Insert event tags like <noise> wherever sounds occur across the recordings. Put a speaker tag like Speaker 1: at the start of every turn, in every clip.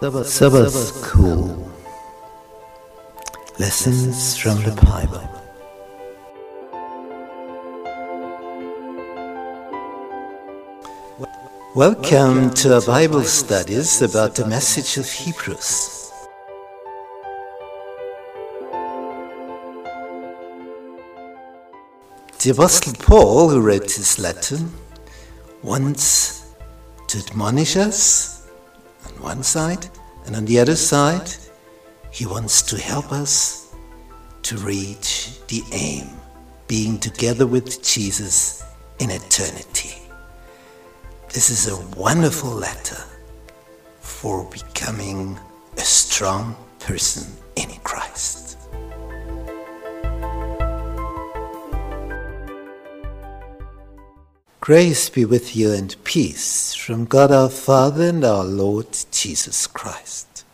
Speaker 1: Sabbath School Lessons from the Bible. Welcome to our Bible studies about the message of Hebrews. The Apostle Paul, who wrote this letter, wants to admonish us on one side, and on the other side, he wants to help us to reach the aim, being together with Jesus in eternity. This is a wonderful letter for becoming a strong person in Christ. Grace be with you and peace from God our Father and our Lord Jesus Christ.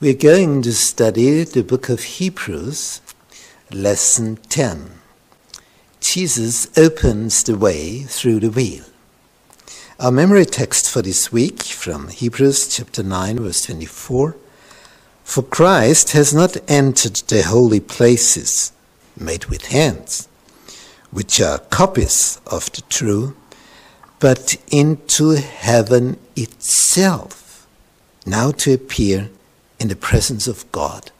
Speaker 1: We're going to study the book of Hebrews, lesson 10. Jesus opens the way through the veil. Our memory text for this week from Hebrews chapter 9, verse 24. For Christ has not entered the holy places made with hands which are copies of the true, but into heaven itself, now to appear in the presence of God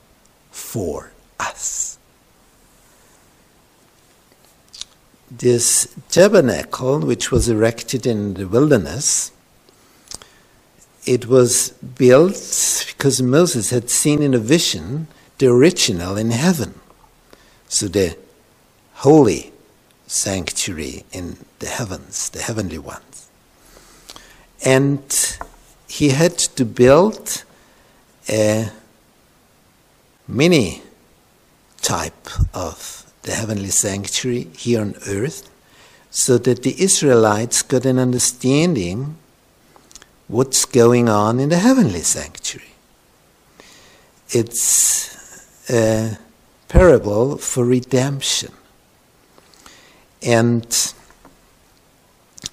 Speaker 1: for us. This tabernacle, which was erected in the wilderness, it was built because Moses had seen in a vision the original in heaven. So the holy sanctuary in the heavens, the heavenly ones. And he had to build a mini type of the heavenly sanctuary here on earth so that the Israelites got an understanding what's going on in the heavenly sanctuary. It's a parable for redemption. And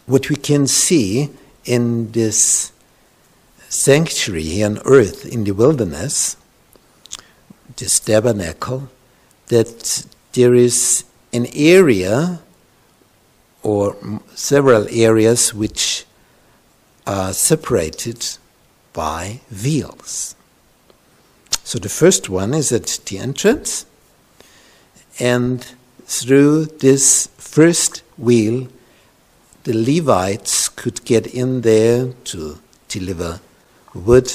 Speaker 1: what we can see in this sanctuary here on earth in the wilderness, this tabernacle, that there is an area or several areas which are separated by veils. So the first one is at the entrance, and through this first veil, the Levites could get in there to deliver wood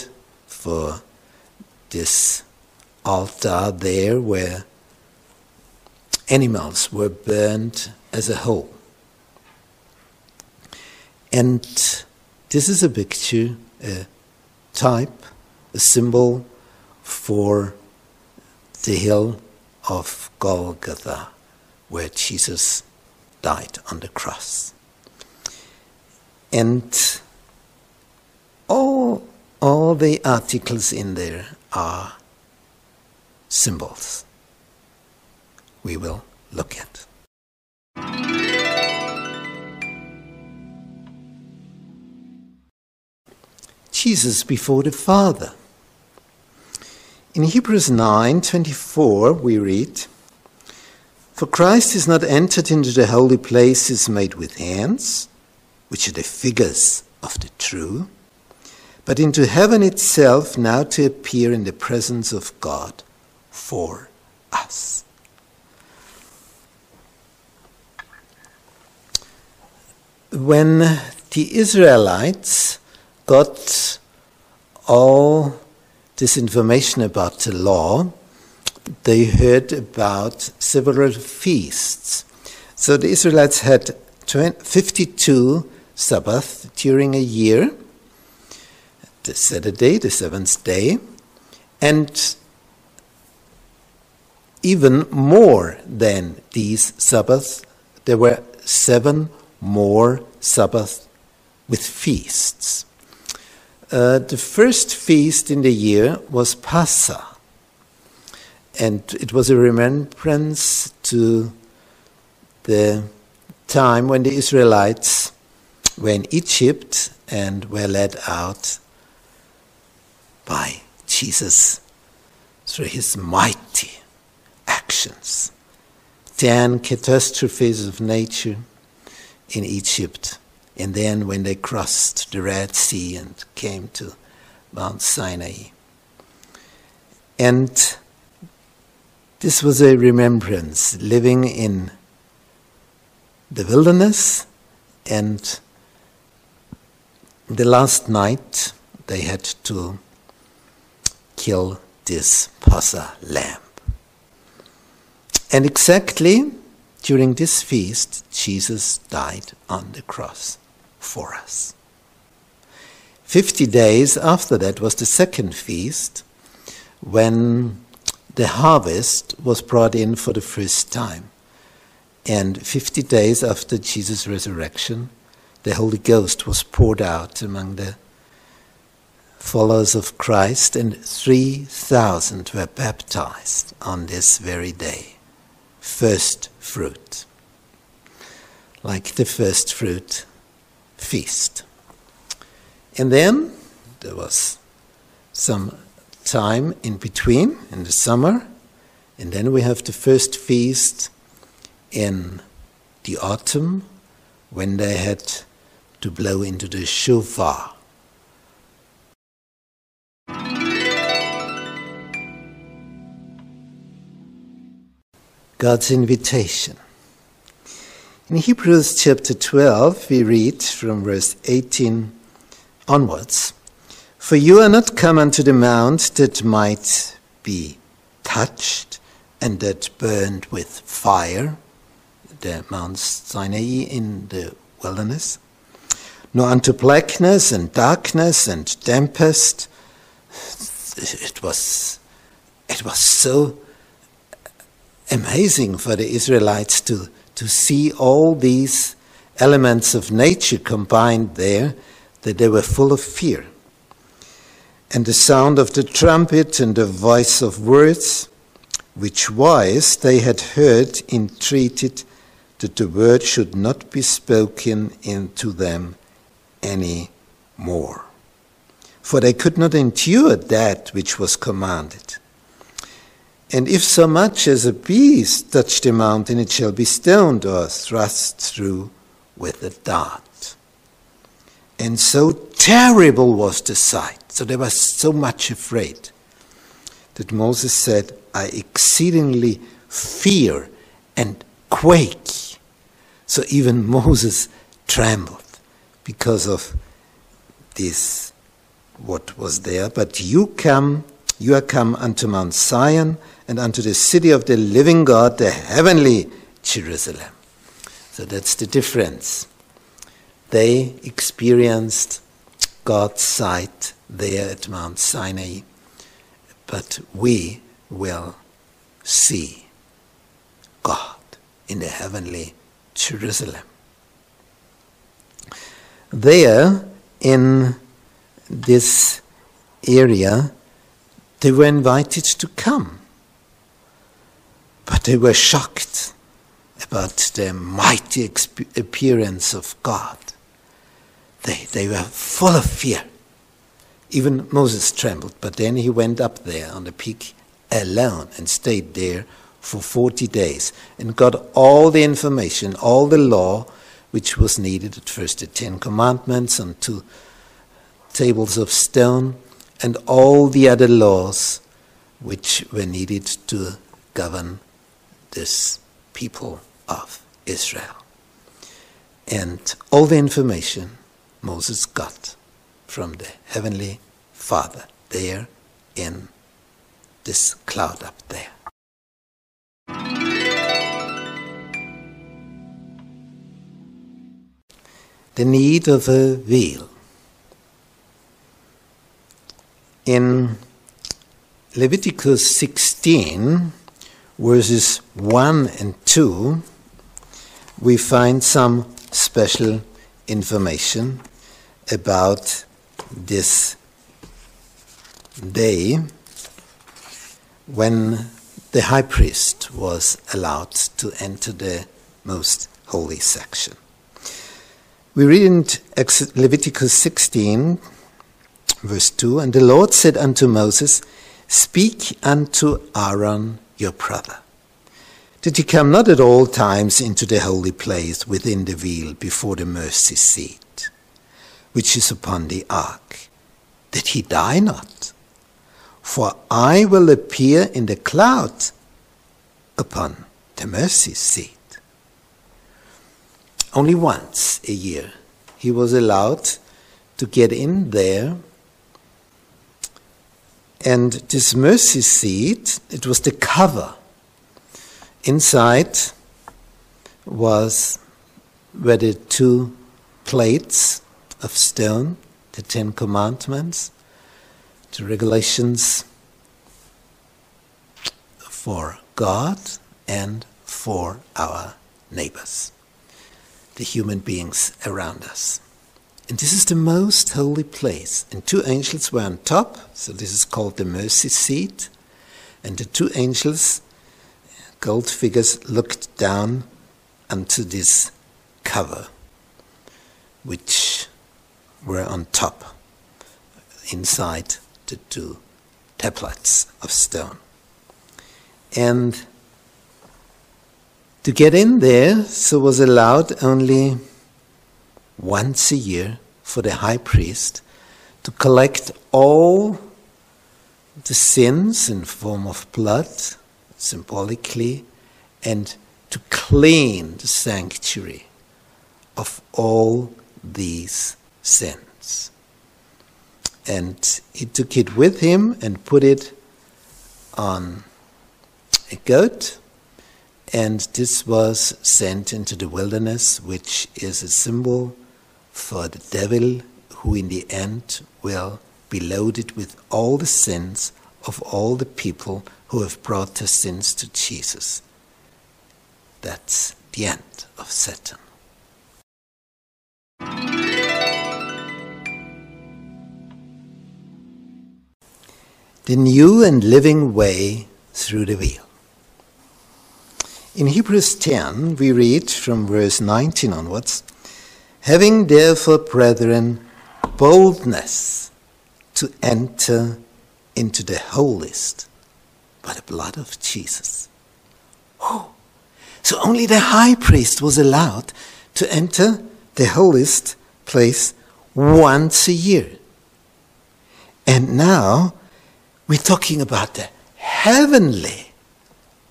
Speaker 1: for this altar there where animals were burned as a whole. And this is a picture, a type, a symbol for the hill of Golgotha where Jesus died on the cross. And all, all the articles in there are symbols we will look at. Jesus before the Father. In Hebrews 9:24 we read for Christ is not entered into the holy places made with hands, which are the figures of the true, but into heaven itself now to appear in the presence of God for us. When the Israelites got all this information about the law, they heard about several feasts. So the Israelites had 52 Sabbaths during a year, the Saturday, the seventh day, and even more than these Sabbaths, there were seven more Sabbaths with feasts. Uh, the first feast in the year was Passover and it was a remembrance to the time when the Israelites were in Egypt and were led out by Jesus through his mighty actions. Ten catastrophes of nature in Egypt, and then when they crossed the Red Sea and came to Mount Sinai. And this was a remembrance, living in the wilderness, and the last night they had to kill this Passa lamb. And exactly during this feast, Jesus died on the cross for us. Fifty days after that was the second feast when the harvest was brought in for the first time. And 50 days after Jesus' resurrection, the Holy Ghost was poured out among the followers of Christ, and 3,000 were baptized on this very day. First fruit. Like the first fruit feast. And then there was some time in between in the summer, and then we have the first feast in the autumn when they had to blow into the shofar. God's invitation. In Hebrews chapter 12, we read from verse 18 onwards For you are not come unto the mount that might be touched and that burned with fire, the Mount Sinai in the wilderness, nor unto blackness and darkness and tempest. It was, it was so amazing for the Israelites to, to see all these elements of nature combined there that they were full of fear. And the sound of the trumpet and the voice of words, which wise they had heard entreated that the word should not be spoken into them any more. For they could not endure that which was commanded. And if so much as a beast touch the mountain, it shall be stoned or thrust through with a dart. And so terrible was the sight, so they were so much afraid, that Moses said, I exceedingly fear and quake. So even Moses trembled because of this, what was there. But you come, you are come unto Mount Zion and unto the city of the living God, the heavenly Jerusalem. So that's the difference. They experienced God's sight there at Mount Sinai, but we will see God in the heavenly Jerusalem. There, in this area, they were invited to come but they were shocked about the mighty appearance of God. They, they were full of fear. Even Moses trembled, but then he went up there on the peak alone and stayed there for 40 days and got all the information, all the law which was needed at first the Ten Commandments and two tables of stone and all the other laws which were needed to govern this people of Israel. And all the information Moses got from the Heavenly Father there in this cloud up there. The need of a veil. In Leviticus 16, verses 1 and 2, we find some special information about this day when the high priest was allowed to enter the most holy section. We read in Leviticus 16, Verse 2 And the Lord said unto Moses, Speak unto Aaron your brother, that he come not at all times into the holy place within the veil before the mercy seat, which is upon the ark, that he die not. For I will appear in the cloud upon the mercy seat. Only once a year he was allowed to get in there. And this mercy seat, it was the cover. Inside was were the two plates of stone, the Ten Commandments, the regulations for God and for our neighbors, the human beings around us. And this is the most holy place. And two angels were on top, so this is called the mercy seat. And the two angels, gold figures, looked down onto this cover, which were on top, inside the two tablets of stone. And to get in there, so was allowed only once a year for the high priest to collect all the sins in form of blood, symbolically, and to clean the sanctuary of all these sins. And he took it with him and put it on a goat, and this was sent into the wilderness, which is a symbol for the devil, who in the end will be loaded with all the sins of all the people who have brought their sins to Jesus. That's the end of Satan. The new and living way through the veil. In Hebrews 10, we read from verse 19 onwards Having therefore, brethren, boldness to enter into the holiest by the blood of Jesus. Oh, so only the high priest was allowed to enter the holiest place once a year. And now we're talking about the heavenly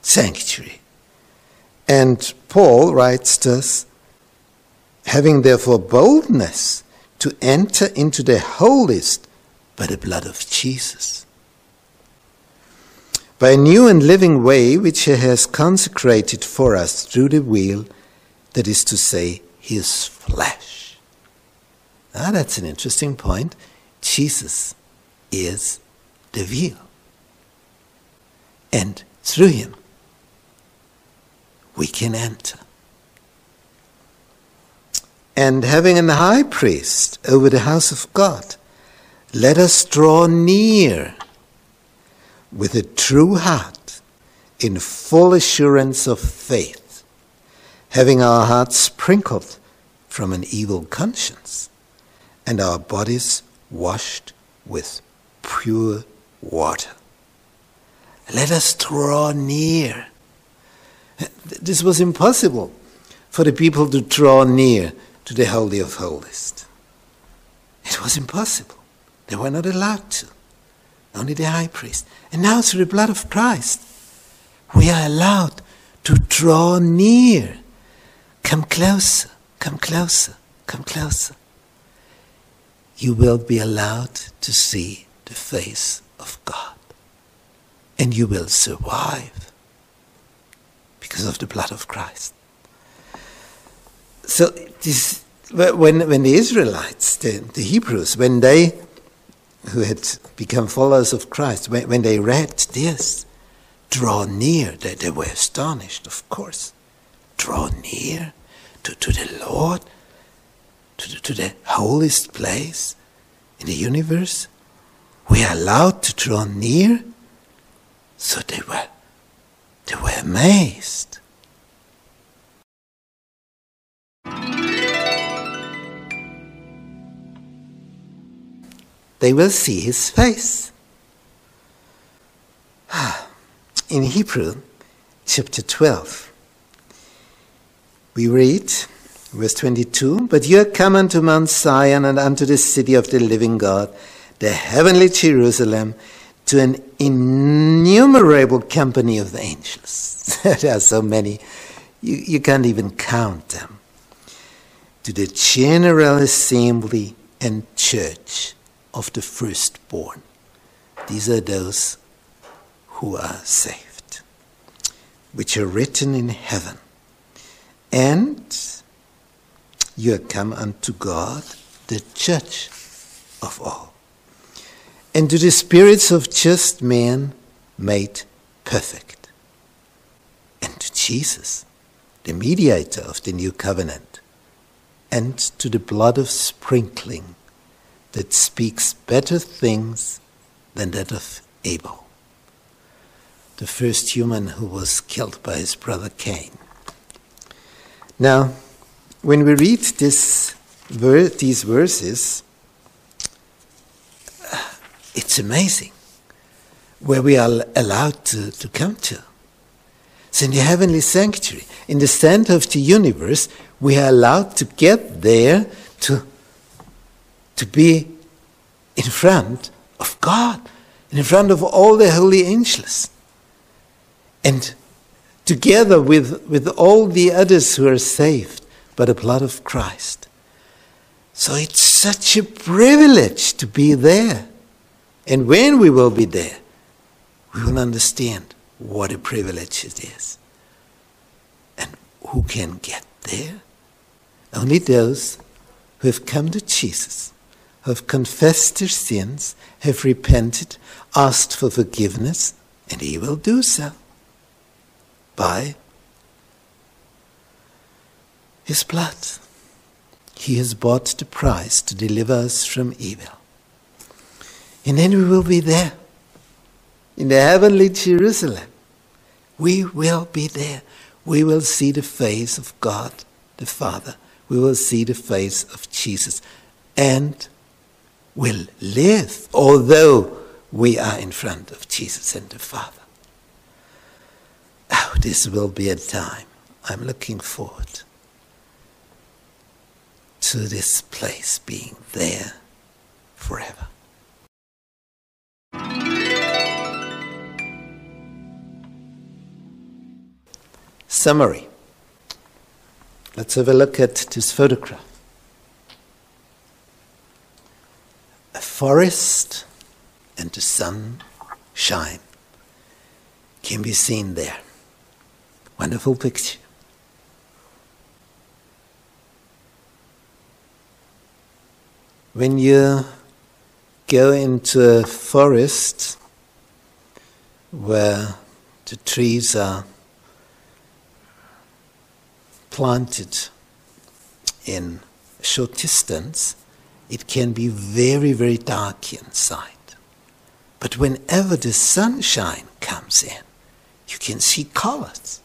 Speaker 1: sanctuary. And Paul writes to us having therefore boldness to enter into the holiest by the blood of Jesus. By a new and living way which he has consecrated for us through the veil, that is to say, his flesh. Ah, that's an interesting point. Jesus is the veil. And through him, we can enter and having an high priest over the house of God, let us draw near with a true heart in full assurance of faith, having our hearts sprinkled from an evil conscience and our bodies washed with pure water. Let us draw near. This was impossible for the people to draw near to the Holy of Holies. It was impossible. They were not allowed to. Only the high priest. And now, through the blood of Christ, we are allowed to draw near. Come closer, come closer, come closer. You will be allowed to see the face. And you will survive because of the blood of Christ. So this, when, when the Israelites, the, the Hebrews, when they, who had become followers of Christ, when, when they read this, draw near, they, they were astonished, of course. Draw near to, to the Lord, to the, to the holiest place in the universe. We are allowed to draw near. So they were, they were amazed. they will see his face. <sighs> In Hebrew chapter 12, we read, verse 22 But you are come unto Mount Zion and unto the city of the living God, the heavenly Jerusalem, to an innumerable company of angels. <laughs> there are so many, you, you can't even count them. To the general assembly and church of the firstborn. These are those who are saved, which are written in heaven. And you are come unto God, the judge of all, and to the spirits of just men made perfect, and to Jesus, the mediator of the new covenant, and to the blood of sprinkling that speaks better things than that of Abel, the first human who was killed by his brother Cain. Now, when we read this, these verses, it's amazing where we are allowed to, to come to. So, in the heavenly sanctuary, in the center of the universe, we are allowed to get there to, to be in front of God, in front of all the holy angels. And together with, with all the others who are saved by the blood of Christ. So it's such a privilege to be there. And when we will be there, we will understand what a privilege it is. And who can get there? Only those who have come to Jesus, who have confessed their sins, have repented, asked for forgiveness, and He will do so by His blood. He has bought the price to deliver us from evil. And then we will be there in the heavenly Jerusalem. We will be there. We will see the face of God the Father. We will see the face of Jesus and will live, although we are in front of Jesus and the Father. Oh, this will be a time. I'm looking forward to this place being there forever. Summary. Let's have a look at this photograph. A forest and the sun shine can be seen there. Wonderful picture. When you go into a forest where the trees are planted in short distance, it can be very, very dark inside. But whenever the sunshine comes in, you can see colors.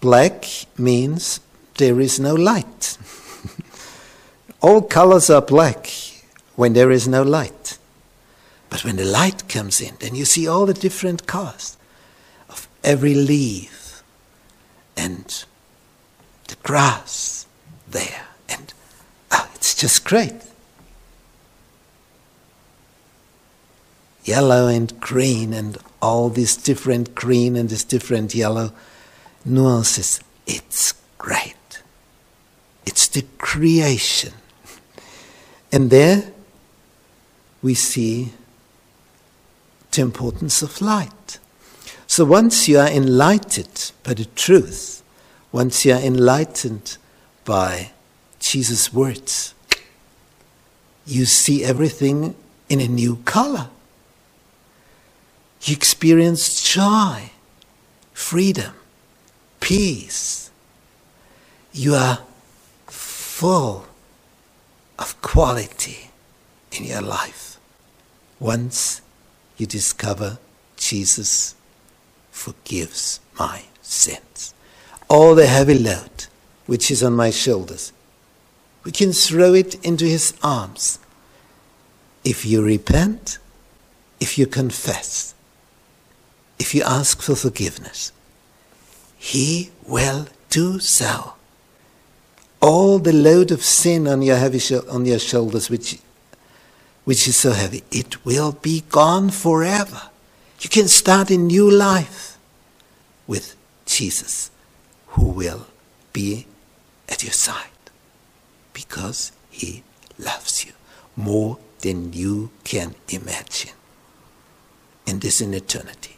Speaker 1: Black means there is no light. <laughs> All colors are black when there is no light. But when the light comes in, then you see all the different colors of every leaf and the grass there. And oh, it's just great. Yellow and green, and all these different green and this different yellow nuances. It's great. It's the creation. <laughs> And there we see the importance of light. So once you are enlightened by the truth, once you are enlightened by Jesus' words, you see everything in a new color. You experience joy, freedom, peace. You are full of quality in your life once you discover Jesus forgives my sins. All the heavy load which is on my shoulders, we can throw it into his arms. if you repent, if you confess, if you ask for forgiveness, He will do so. All the load of sin on your heavy on your shoulders, which which is so heavy, it will be gone forever. You can start a new life with Jesus, who will be at your side because he loves you more than you can imagine. And this in eternity.